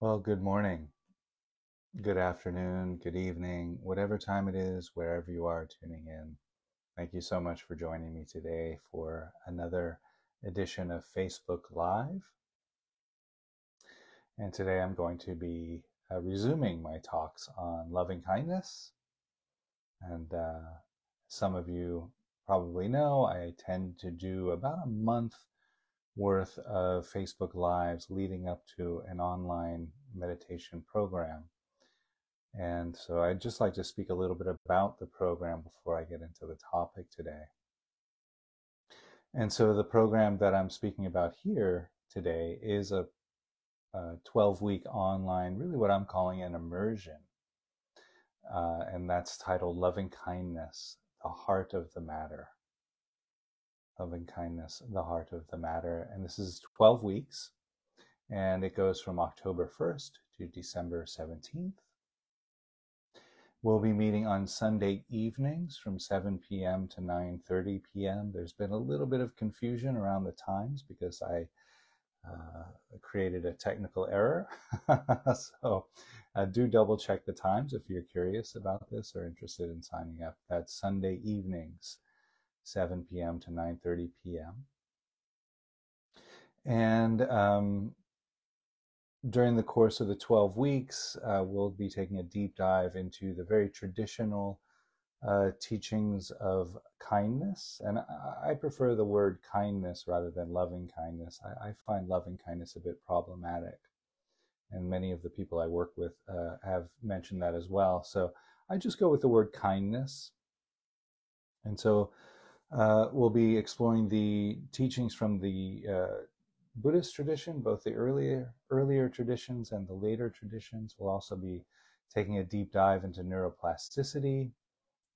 Well, good morning, good afternoon, good evening, whatever time it is, wherever you are tuning in. Thank you so much for joining me today for another edition of Facebook Live. And today I'm going to be uh, resuming my talks on loving kindness. And uh, some of you probably know I tend to do about a month worth of Facebook Lives leading up to an online meditation program. And so I'd just like to speak a little bit about the program before I get into the topic today. And so the program that I'm speaking about here today is a, 12 week online, really what I'm calling an immersion. Uh, and that's titled Loving Kindness, the Heart of the Matter loving kindness, the heart of the matter. And this is 12 weeks, and it goes from October 1st to December 17th. We'll be meeting on Sunday evenings from 7 p.m. to 9:30 p.m. There's been a little bit of confusion around the times because I created a technical error. so uh, do double check the times if you're curious about this or interested in signing up. That's Sunday evenings 7 p.m. to 9:30 p.m. And um, during the course of the 12 weeks, uh, we'll be taking a deep dive into the very traditional uh, teachings of kindness. And I, prefer the word kindness rather than loving kindness. I, I, find loving kindness a bit problematic. And many of the people I work with uh, have mentioned that as well. So I just go with the word kindness. And so uh, we'll be exploring the teachings from the uh, Buddhist tradition, both the earlier earlier traditions and the later traditions. We'll also be taking a deep dive into neuroplasticity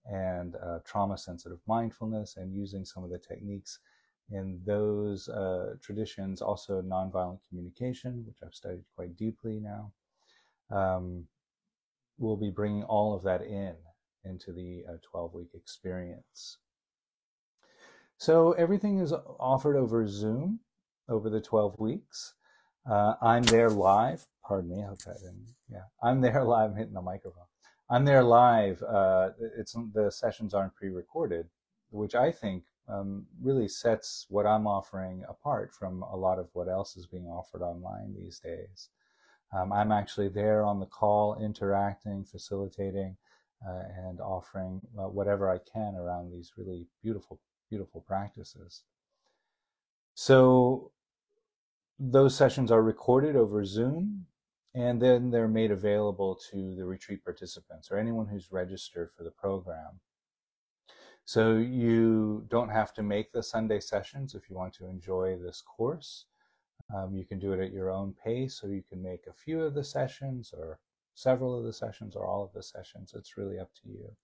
and uh, trauma-sensitive mindfulness, and using some of the techniques in those uh, traditions. Also, nonviolent communication, which I've studied quite deeply now. Um, we'll be bringing all of that in into the 12-week uh, experience. So everything is offered over Zoom over the 12 weeks. Uh, I'm there live. Pardon me. I hope I didn't. Yeah, I'm there live. I'm hitting the microphone. I'm there live. Uh, it's the sessions aren't pre-recorded, which I think um, really sets what I'm offering apart from a lot of what else is being offered online these days. Um, I'm actually there on the call, interacting, facilitating, uh, and offering uh, whatever I can around these really beautiful beautiful practices. So those sessions are recorded over Zoom and then they're made available to the retreat participants or anyone who's registered for the program. So you don't have to make the Sunday sessions if you want to enjoy this course. Um, you can do it at your own pace, or you can make a few of the sessions, or several of the sessions, or all of the sessions. It's really up to you.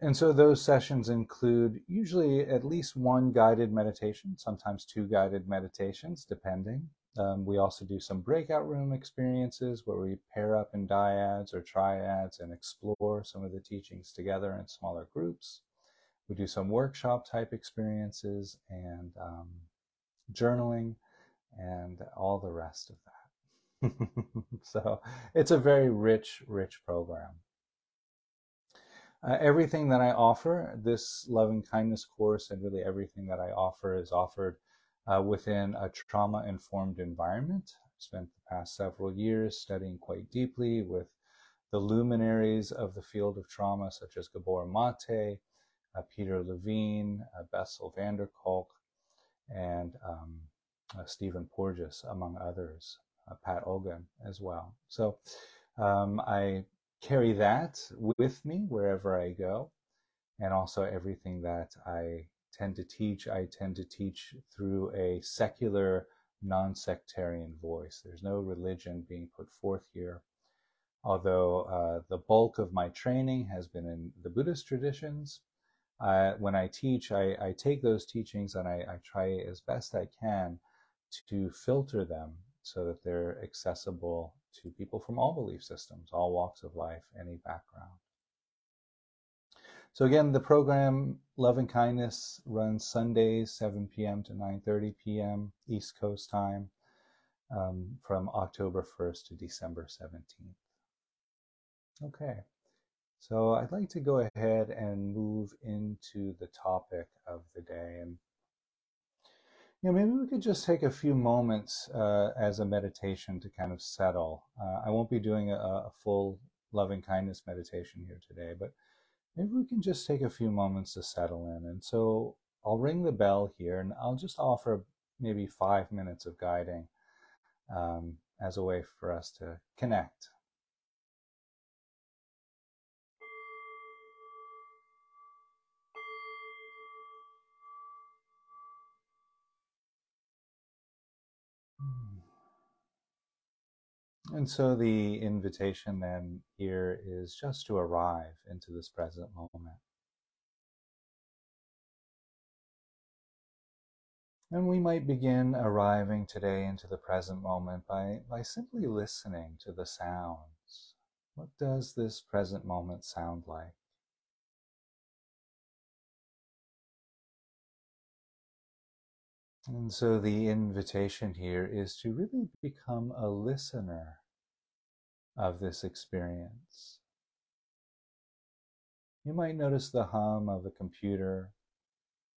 And so those sessions include usually at least one guided meditation, sometimes two guided meditations, depending. Um, we also do some breakout room experiences where we pair up in dyads or triads and explore some of the teachings together in smaller groups. We do some workshop type experiences and um, journaling and all the rest of that. so it's a very rich, rich program. Uh, everything that I offer, this loving kindness course, and really everything that I offer is offered uh, within a trauma informed environment. I've spent the past several years studying quite deeply with the luminaries of the field of trauma, such as Gabor Mate, uh, Peter Levine, uh, Bessel van der Kolk, and um, uh, Stephen Porges, among others, uh, Pat Ogden as well. So um, I carry that with me wherever I go. And also everything that I tend to teach, I tend to teach through a secular, non sectarian voice. There's no religion being put forth here. Although uh, the bulk of my training has been in the Buddhist traditions, uh, when I teach, I, I, take those teachings and I, I try as best I can to filter them so that they're accessible to people from all belief systems, all walks of life, any background. So again, the program Loving Kindness runs Sundays, 7 p.m. to 9:30 p.m. East Coast time, um, from October 1st to December 17th. Okay, so I'd like to go ahead and move into the topic of the day, and you know, maybe we could just take a few moments uh, as a meditation to kind of settle. Uh, I won't be doing a, a full loving kindness meditation here today, but maybe we can just take a few moments to settle in. And so I'll ring the bell here and I'll just offer maybe five minutes of guiding um, as a way for us to connect. And so the invitation then here is just to arrive into this present moment. And we might begin arriving today into the present moment by, by simply listening to the sounds. What does this present moment sound like? And so the invitation here is to really become a listener of this experience. You might notice the hum of a computer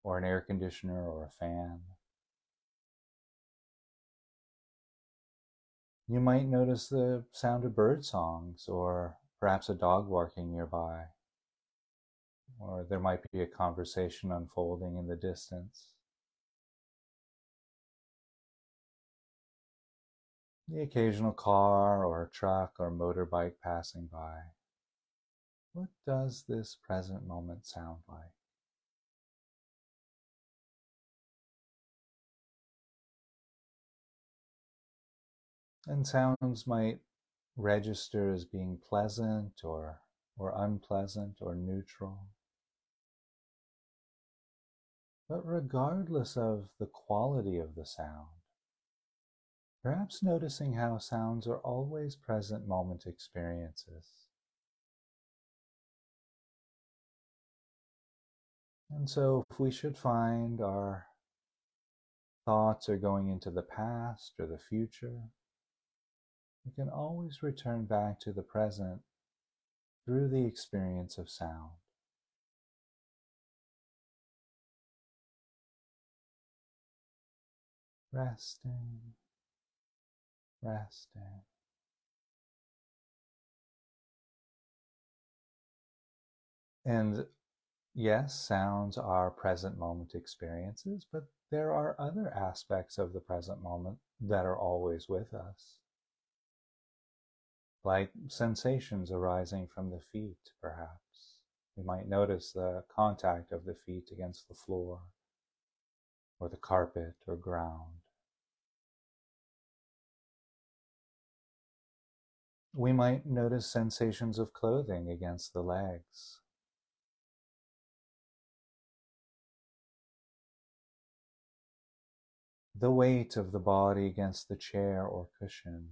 or an air conditioner or a fan. You might notice the sound of bird songs or perhaps a dog barking nearby. Or there might be a conversation unfolding in the distance. The occasional car or truck or motorbike passing by. What does this present moment sound like? And sounds might register as being pleasant or, or unpleasant or neutral. But regardless of the quality of the sound, Perhaps noticing how sounds are always present moment experiences. And so, if we should find our thoughts are going into the past or the future, we can always return back to the present through the experience of sound. Resting resting. And yes, sounds are present moment experiences, but there are other aspects of the present moment that are always with us. Like sensations arising from the feet, perhaps. We might notice the contact of the feet against the floor, or the carpet or ground. We might notice sensations of clothing against the legs. The weight of the body against the chair or cushion.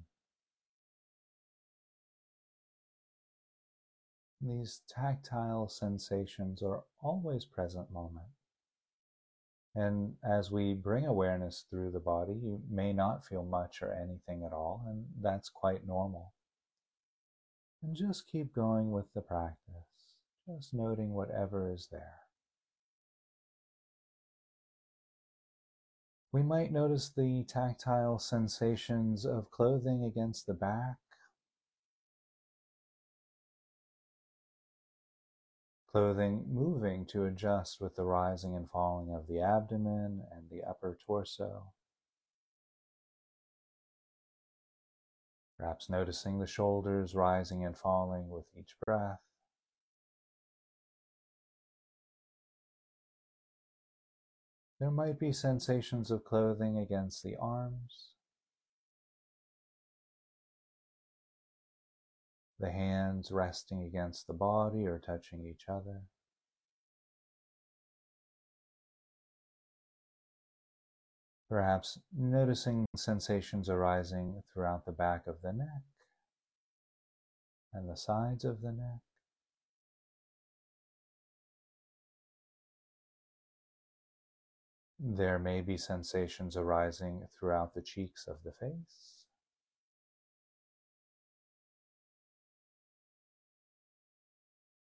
These tactile sensations are always present moment. And as we bring awareness through the body, you may not feel much or anything at all, and that's quite normal. And just keep going with the practice, just noting whatever is there. We might notice the tactile sensations of clothing against the back, clothing moving to adjust with the rising and falling of the abdomen and the upper torso. Perhaps noticing the shoulders rising and falling with each breath. There might be sensations of clothing against the arms, the hands resting against the body or touching each other. perhaps noticing sensations arising throughout the back of the neck and the sides of the neck. There may be sensations arising throughout the cheeks of the face.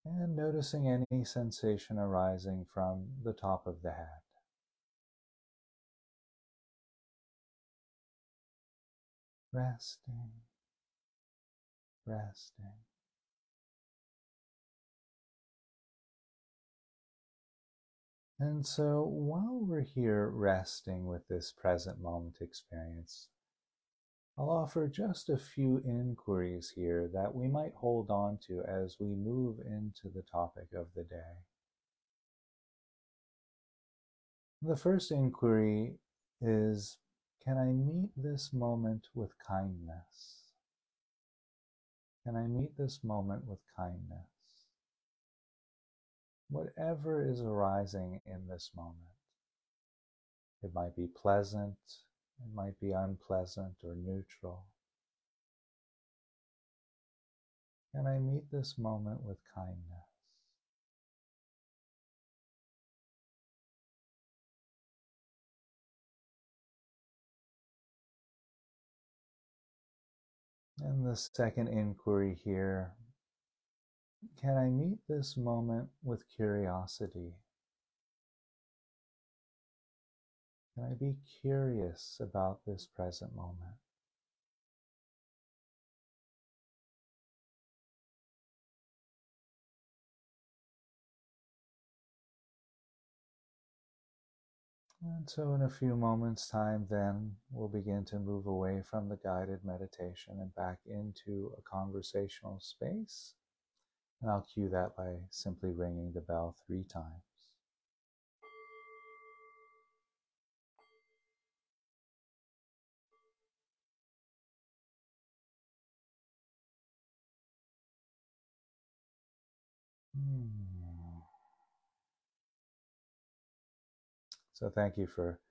And noticing any sensation arising from the top of the head. Resting, resting. And so while we're here resting with this present moment experience, I'll offer just a few inquiries here that we might hold on to as we move into the topic of the day. The first inquiry is Can I meet this moment with kindness? Can I meet this moment with kindness? whatever is arising in this moment. It might be pleasant, it might be unpleasant or neutral. Can I meet this moment with kindness? And the second inquiry here can I meet this moment with curiosity? Can I be curious about this present moment? And so, in a few moments' time, then we'll begin to move away from the guided meditation and back into a conversational space and I'll cue that by simply ringing the bell three times. Hmm. So thank you for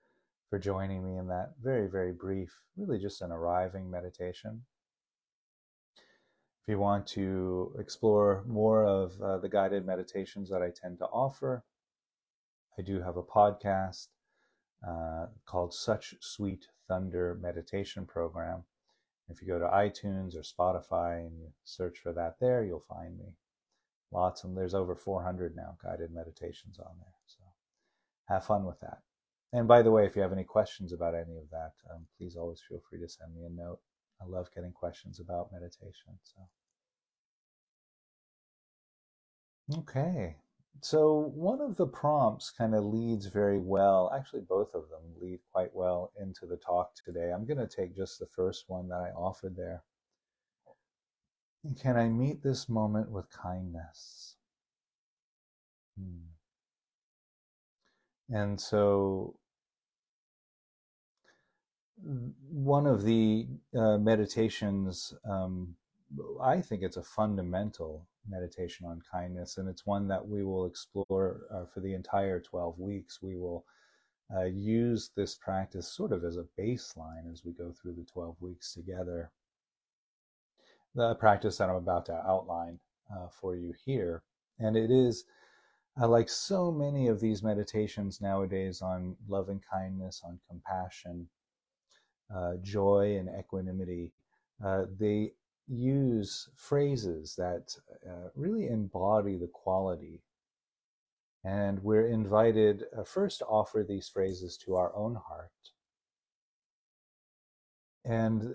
for joining me in that very very brief, really just an arriving meditation. If you want to explore more of uh, the guided meditations that I tend to offer, I do have a podcast uh, called Such Sweet Thunder Meditation Program. If you go to iTunes or Spotify and you search for that there, you'll find me. Lots, and there's over 400 now guided meditations on there. So have fun with that. And by the way, if you have any questions about any of that, um, please always feel free to send me a note. I love getting questions about meditation. So, okay. So, one of the prompts kind of leads very well, actually, both of them lead quite well into the talk today. I'm going to take just the first one that I offered there. Can I meet this moment with kindness? Hmm. And so, one of the uh, meditations, um, I think it's a fundamental meditation on kindness, and it's one that we will explore uh, for the entire 12 weeks. We will uh, use this practice sort of as a baseline as we go through the 12 weeks together. The practice that I'm about to outline uh, for you here, and it is. Uh, like so many of these meditations nowadays on loving kindness, on compassion, uh, joy and equanimity, uh, they use phrases that uh, really embody the quality. And we're invited uh, first to offer these phrases to our own heart. And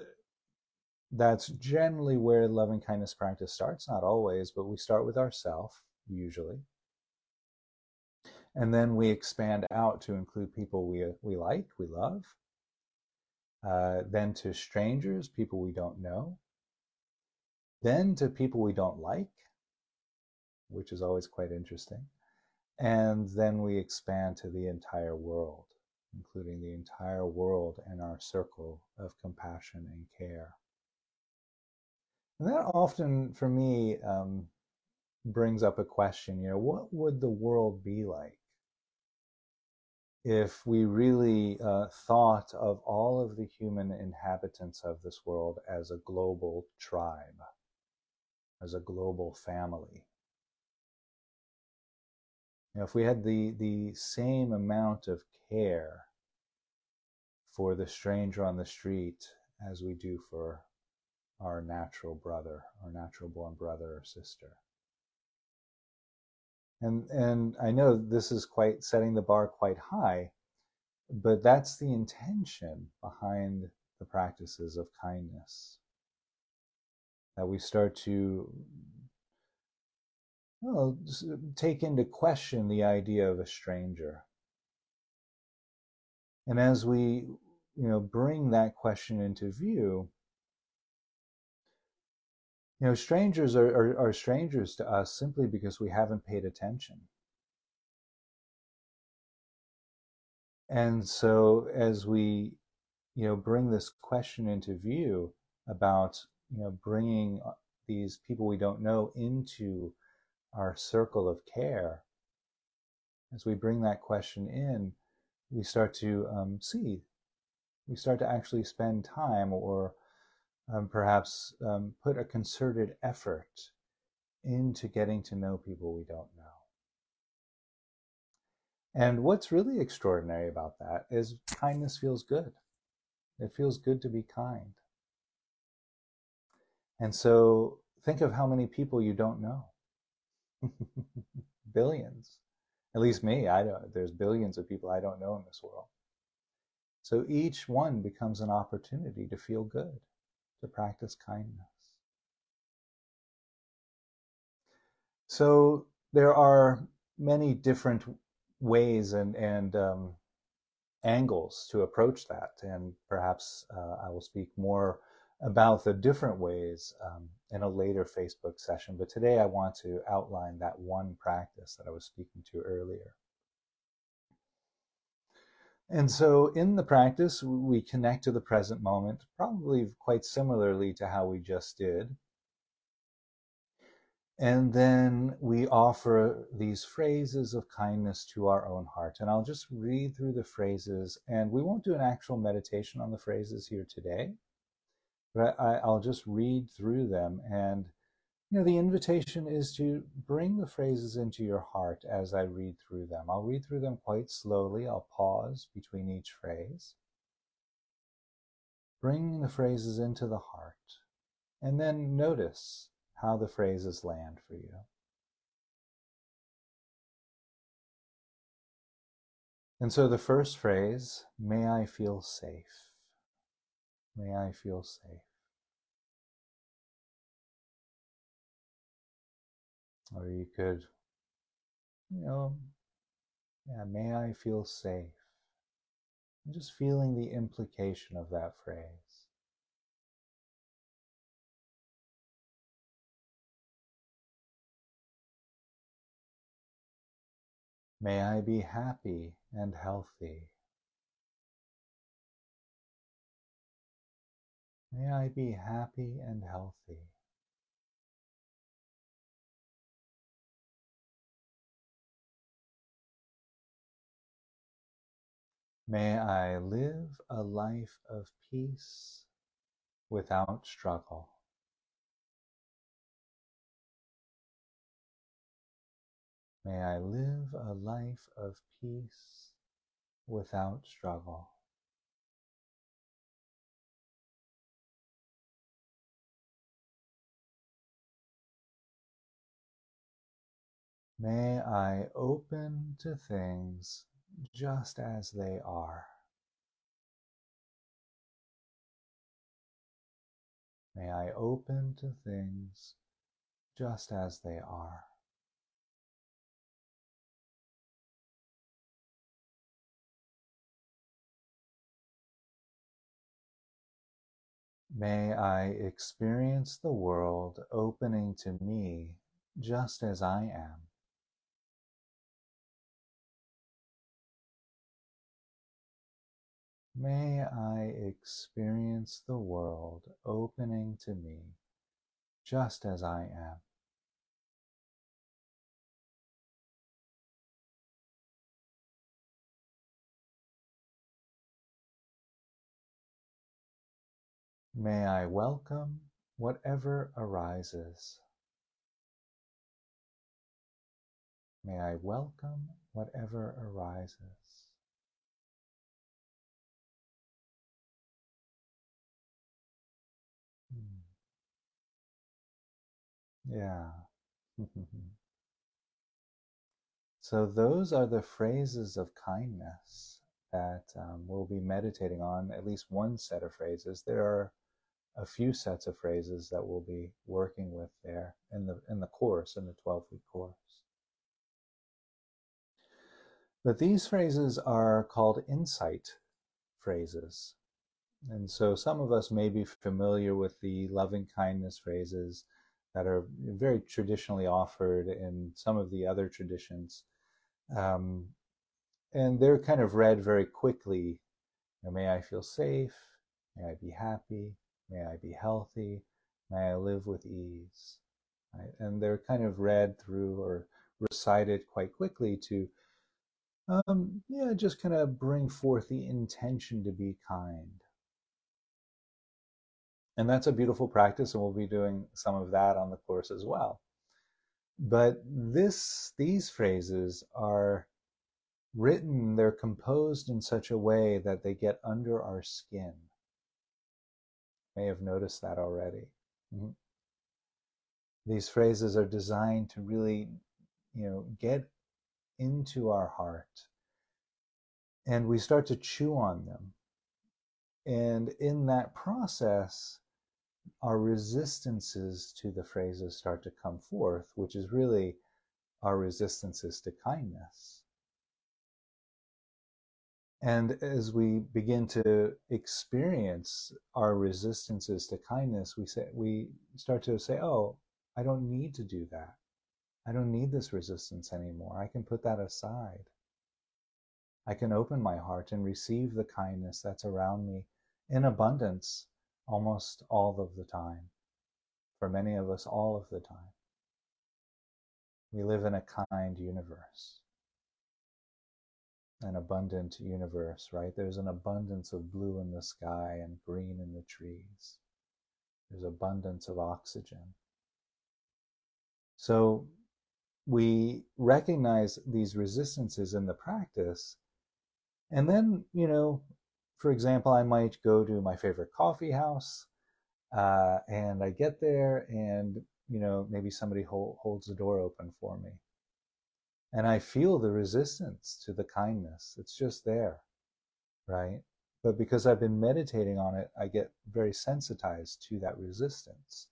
that's generally where loving kindness practice starts, not always, but we start with ourself, usually. And then we expand out to include people we, we like, we love, uh, then to strangers, people we don't know, then to people we don't like, which is always quite interesting. And then we expand to the entire world, including the entire world and our circle of compassion and care. And that often, for me, um, brings up a question you know, what would the world be like if we really uh, thought of all of the human inhabitants of this world as a global tribe, as a global family. If we had the, the same amount of care for the stranger on the street as we do for our natural brother, our natural born brother or sister. And, and I know this is quite setting the bar quite high, but that's the intention behind the practices of kindness. That we start to well, take into question the idea of a stranger. And as we, you know, bring that question into view, you know, strangers are, are, are strangers to us simply because we haven't paid attention. And so as we, you know, bring this question into view about, you know, bringing uh, these people we don't know into our circle of care, as we bring that question in, we start to um, see, we start to actually spend time or um, perhaps um, put a concerted effort into getting to know people we don't know. And what's really extraordinary about that is kindness feels good. It feels good to be kind. And so think of how many people you don't know. billions. At least me, I don't there's billions of people I don't know in this world. So each one becomes an opportunity to feel good to practice kindness. So there are many different ways and, and um, angles to approach that, and perhaps uh, I will speak more about the different ways um, in a later Facebook session. But today I want to outline that one practice that I was speaking to earlier. And so in the practice, we connect to the present moment, probably quite similarly to how we just did. And then we offer these phrases of kindness to our own heart. And I'll just read through the phrases, and we won't do an actual meditation on the phrases here today, but I, will just read through them and you know, the invitation is to bring the phrases into your heart as I read through them. I'll read through them quite slowly. I'll pause between each phrase. Bring the phrases into the heart, and then notice how the phrases land for you. And so the first phrase, may I feel safe. May I feel safe. Or you could, you know, yeah, may I feel safe. And just feeling the implication of that phrase. May I be happy and healthy. May I be happy and healthy. May I live a life of peace without struggle. May I live a life of peace without struggle. May I open to things just as they are. May I open to things just as they are. May I experience the world opening to me just as I am. May I experience the world opening to me just as I am. May I welcome whatever arises. May I welcome whatever arises. Yeah. so, those are the phrases of kindness that um, we'll be meditating on, at least one set of phrases. There are a few sets of phrases that we'll be working with there in the in the course in the 12 week course but these phrases are called insight phrases and so some of us may be familiar with the loving kindness phrases that are very traditionally offered in some of the other traditions um, and they're kind of read very quickly may i feel safe may i be happy May I be healthy. May I live with ease. Right? And they're kind of read through or recited quite quickly to, um, yeah, just kind of bring forth the intention to be kind. And that's a beautiful practice, and we'll be doing some of that on the course as well. But this, these phrases are written, they're composed in such a way that they get under our skin You may have noticed that already. Mm-hmm. These phrases are designed to really, you know, get into our heart and we start to chew on them. And in that process, our resistances to the phrases start to come forth, which is really our resistances to kindness. And as we begin to experience our resistances to kindness, we say we start to say, "Oh, I don't need to do that. I don't need this resistance anymore. I can put that aside. I can open my heart and receive the kindness that's around me in abundance almost all of the time. For many of us, all of the time. We live in a kind universe an abundant universe, right? There's an abundance of blue in the sky and green in the trees. There's abundance of oxygen. So we recognize these resistances in the practice. And then, you know, for example, I might go to my favorite coffee house uh, and I get there and, you know, maybe somebody hold, holds the door open for me and I feel the resistance to the kindness. It's just there, right? But because I've been meditating on it, I get very sensitized to that resistance.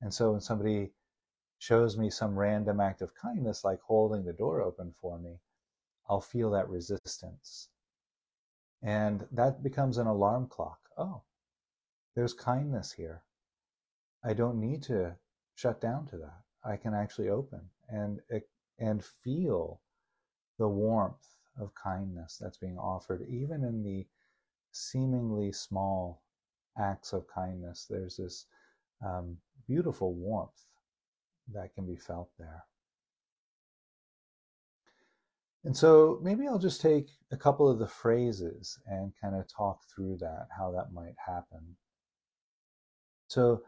And so when somebody shows me some random act of kindness, like holding the door open for me, I'll feel that resistance. And that becomes an alarm clock. Oh, there's kindness here. I don't need to shut down to that. I can actually open and and feel the warmth of kindness that's being offered, even in the seemingly small acts of kindness. There's this um, beautiful warmth that can be felt there. And so maybe I'll just take a couple of the phrases and kind of talk through that, how that might happen. So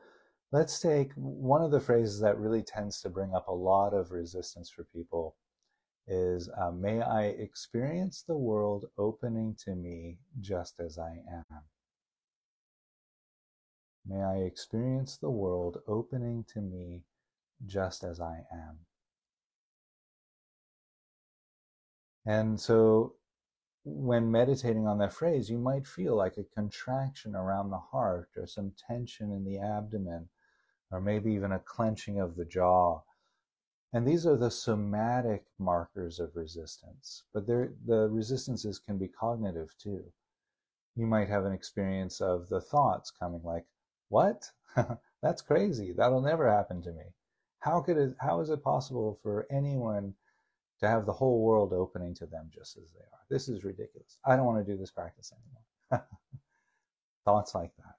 Let's take one of the phrases that really tends to bring up a lot of resistance for people is uh, May I experience the world opening to me just as I am. May I experience the world opening to me just as I am. And so when meditating on that phrase, you might feel like a contraction around the heart or some tension in the abdomen or maybe even a clenching of the jaw. And these are the somatic markers of resistance, but the resistances can be cognitive too. You might have an experience of the thoughts coming like, what? That's crazy. That'll never happen to me. How could it, how is it possible for anyone to have the whole world opening to them just as they are? This is ridiculous. I don't want to do this practice anymore. Thoughts like that.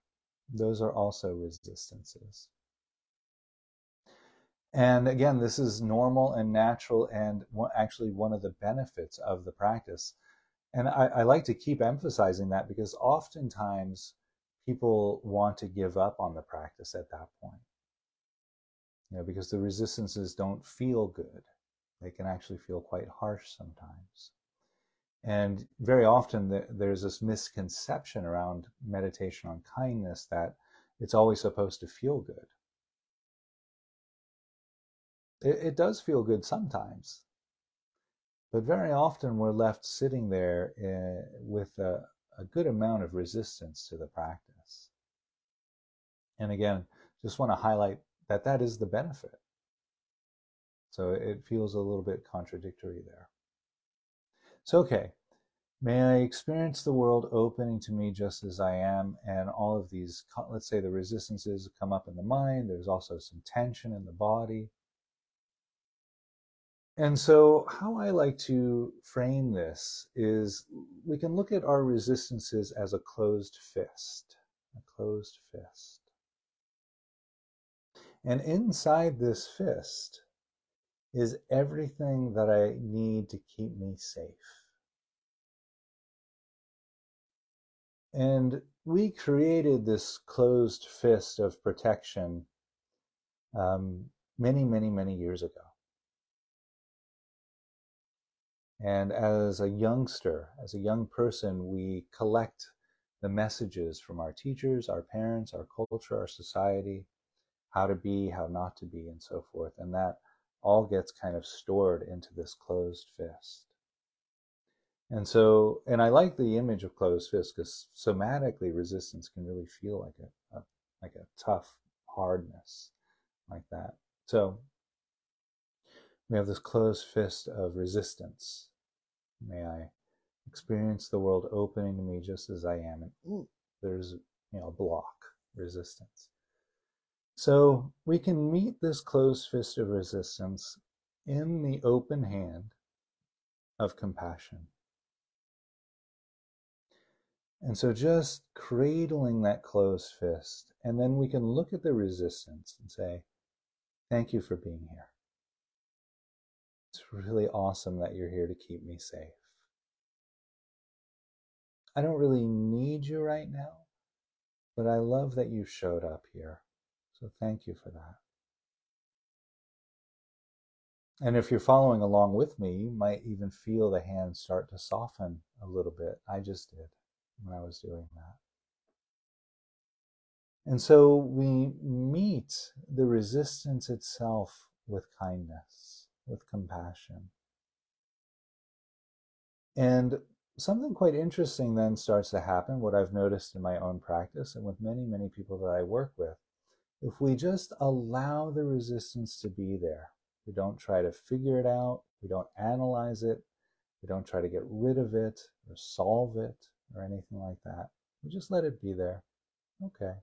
Those are also resistances. And again, this is normal and natural, and actually one of the benefits of the practice. And I, I, like to keep emphasizing that because oftentimes people want to give up on the practice at that point. You know, because the resistances don't feel good, They can actually feel quite harsh sometimes. And very often there's this misconception around meditation on kindness that it's always supposed to feel good. It, it does feel good sometimes, but very often we're left sitting there eh, with a, a good amount of resistance to the practice. And again, just want to highlight that that is the benefit. So it feels a little bit contradictory there. So, okay, may I experience the world opening to me just as I am, and all of these, let's say the resistances come up in the mind, there's also some tension in the body. And so, how I like to frame this is we can look at our resistances as a closed fist, a closed fist. And inside this fist is everything that I need to keep me safe. And we created this closed fist of protection um, many, many, many years ago. And as a youngster, as a young person, we collect the messages from our teachers, our parents, our culture, our society, how to be, how not to be, and so forth. And that all gets kind of stored into this closed fist. And so, and I like the image of closed fist because somatically resistance can really feel like a, a, like a tough hardness like that. So we have this closed fist of resistance. May I experience the world opening to me just as I am. And ooh, there's you know a block, resistance. So we can meet this closed fist of resistance in the open hand of compassion. And so just cradling that closed fist, and then we can look at the resistance and say, Thank you for being here. It's really awesome that you're here to keep me safe. I don't really need you right now, but I love that you showed up here. So thank you for that. And if you're following along with me, you might even feel the hands start to soften a little bit. I just did when I was doing that. And so we meet the resistance itself with kindness, with compassion. And something quite interesting then starts to happen, what I've noticed in my own practice and with many, many people that I work with, if we just allow the resistance to be there, we don't try to figure it out, we don't analyze it, we don't try to get rid of it or solve it or anything like that. We just let it be there. Okay.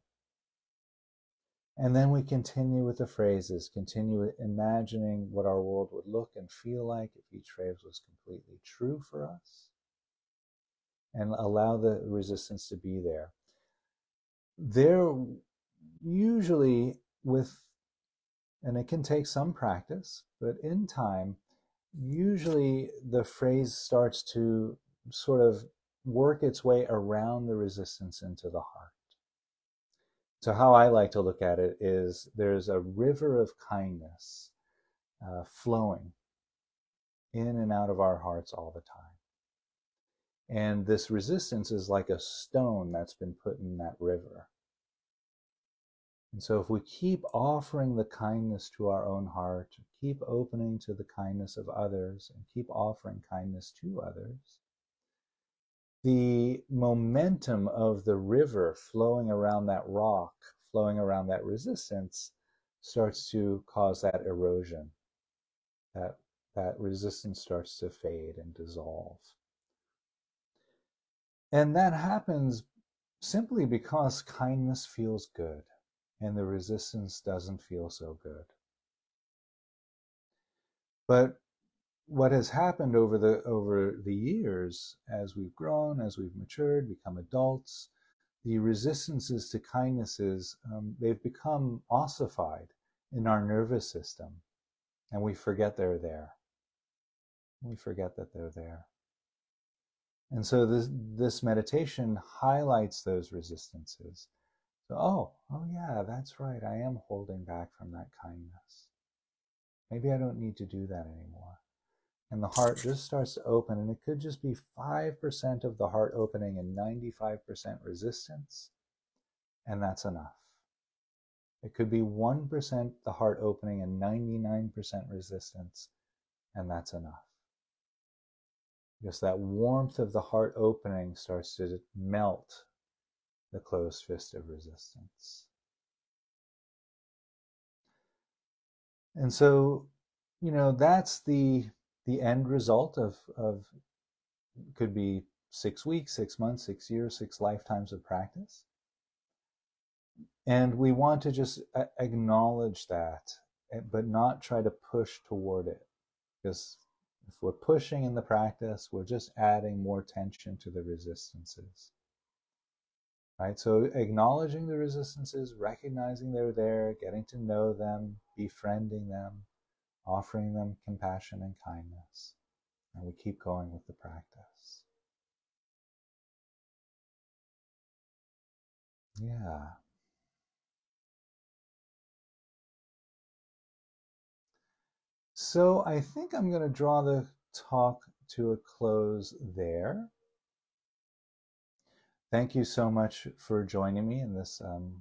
And then we continue with the phrases, continue imagining what our world would look and feel like if each phrase was completely true for us. And allow the resistance to be there. There usually with, and it can take some practice, but in time, usually the phrase starts to sort of work its way around the resistance into the heart. So, how I like to look at it is there's a river of kindness uh, flowing in and out of our hearts all the time. And this resistance is like a stone that's been put in that river. And so, if we keep offering the kindness to our own heart, keep opening to the kindness of others, and keep offering kindness to others, the momentum of the river flowing around that rock, flowing around that resistance, starts to cause that erosion. That, that resistance starts to fade and dissolve. And that happens simply because kindness feels good and the resistance doesn't feel so good. But what has happened over the over the years as we've grown, as we've matured, become adults, the resistances to kindnesses um, they've become ossified in our nervous system, and we forget they're there. We forget that they're there. And so this this meditation highlights those resistances so, oh, oh yeah, that's right. I am holding back from that kindness. Maybe I don't need to do that anymore. and the heart just starts to open, and it could just be 5% of the heart opening and 95% resistance, and that's enough. It could be 1% the heart opening and 99% resistance, and that's enough. Because that warmth of the heart opening starts to melt the closed fist of resistance. And so, you know, that's the the end result of of could be six weeks, six months, six years, six lifetimes of practice. And we want to just acknowledge that, eh, but not try to push toward it. Because if we're pushing in the practice, we're just adding more tension to the resistances. Right? So acknowledging the resistances, recognizing they're there, getting to know them, befriending them, offering them compassion and kindness. And we keep going with the practice. Yeah. So I think I'm going to draw the talk to a close there. Thank you so much for joining me in this um,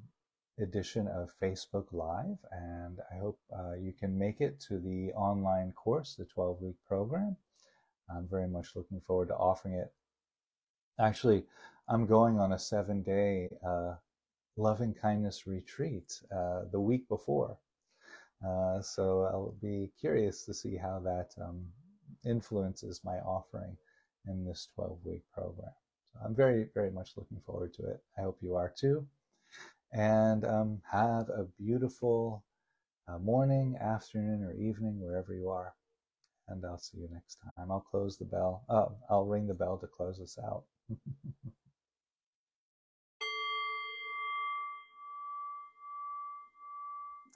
edition of Facebook Live, and I hope uh, you can make it to the online course, the 12 week program. I'm very much looking forward to offering it. Actually, I'm going on a seven day uh, loving kindness retreat uh, the week before. Uh, so I'll be curious to see how that um, influences my offering in this 12 week program. I'm very, very much looking forward to it. I hope you are too and um, have a beautiful uh, morning, afternoon, or evening, wherever you are. And I'll see you next time. I'll close the bell. Oh, I'll ring the bell to close us out.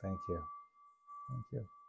Thank you. Thank you.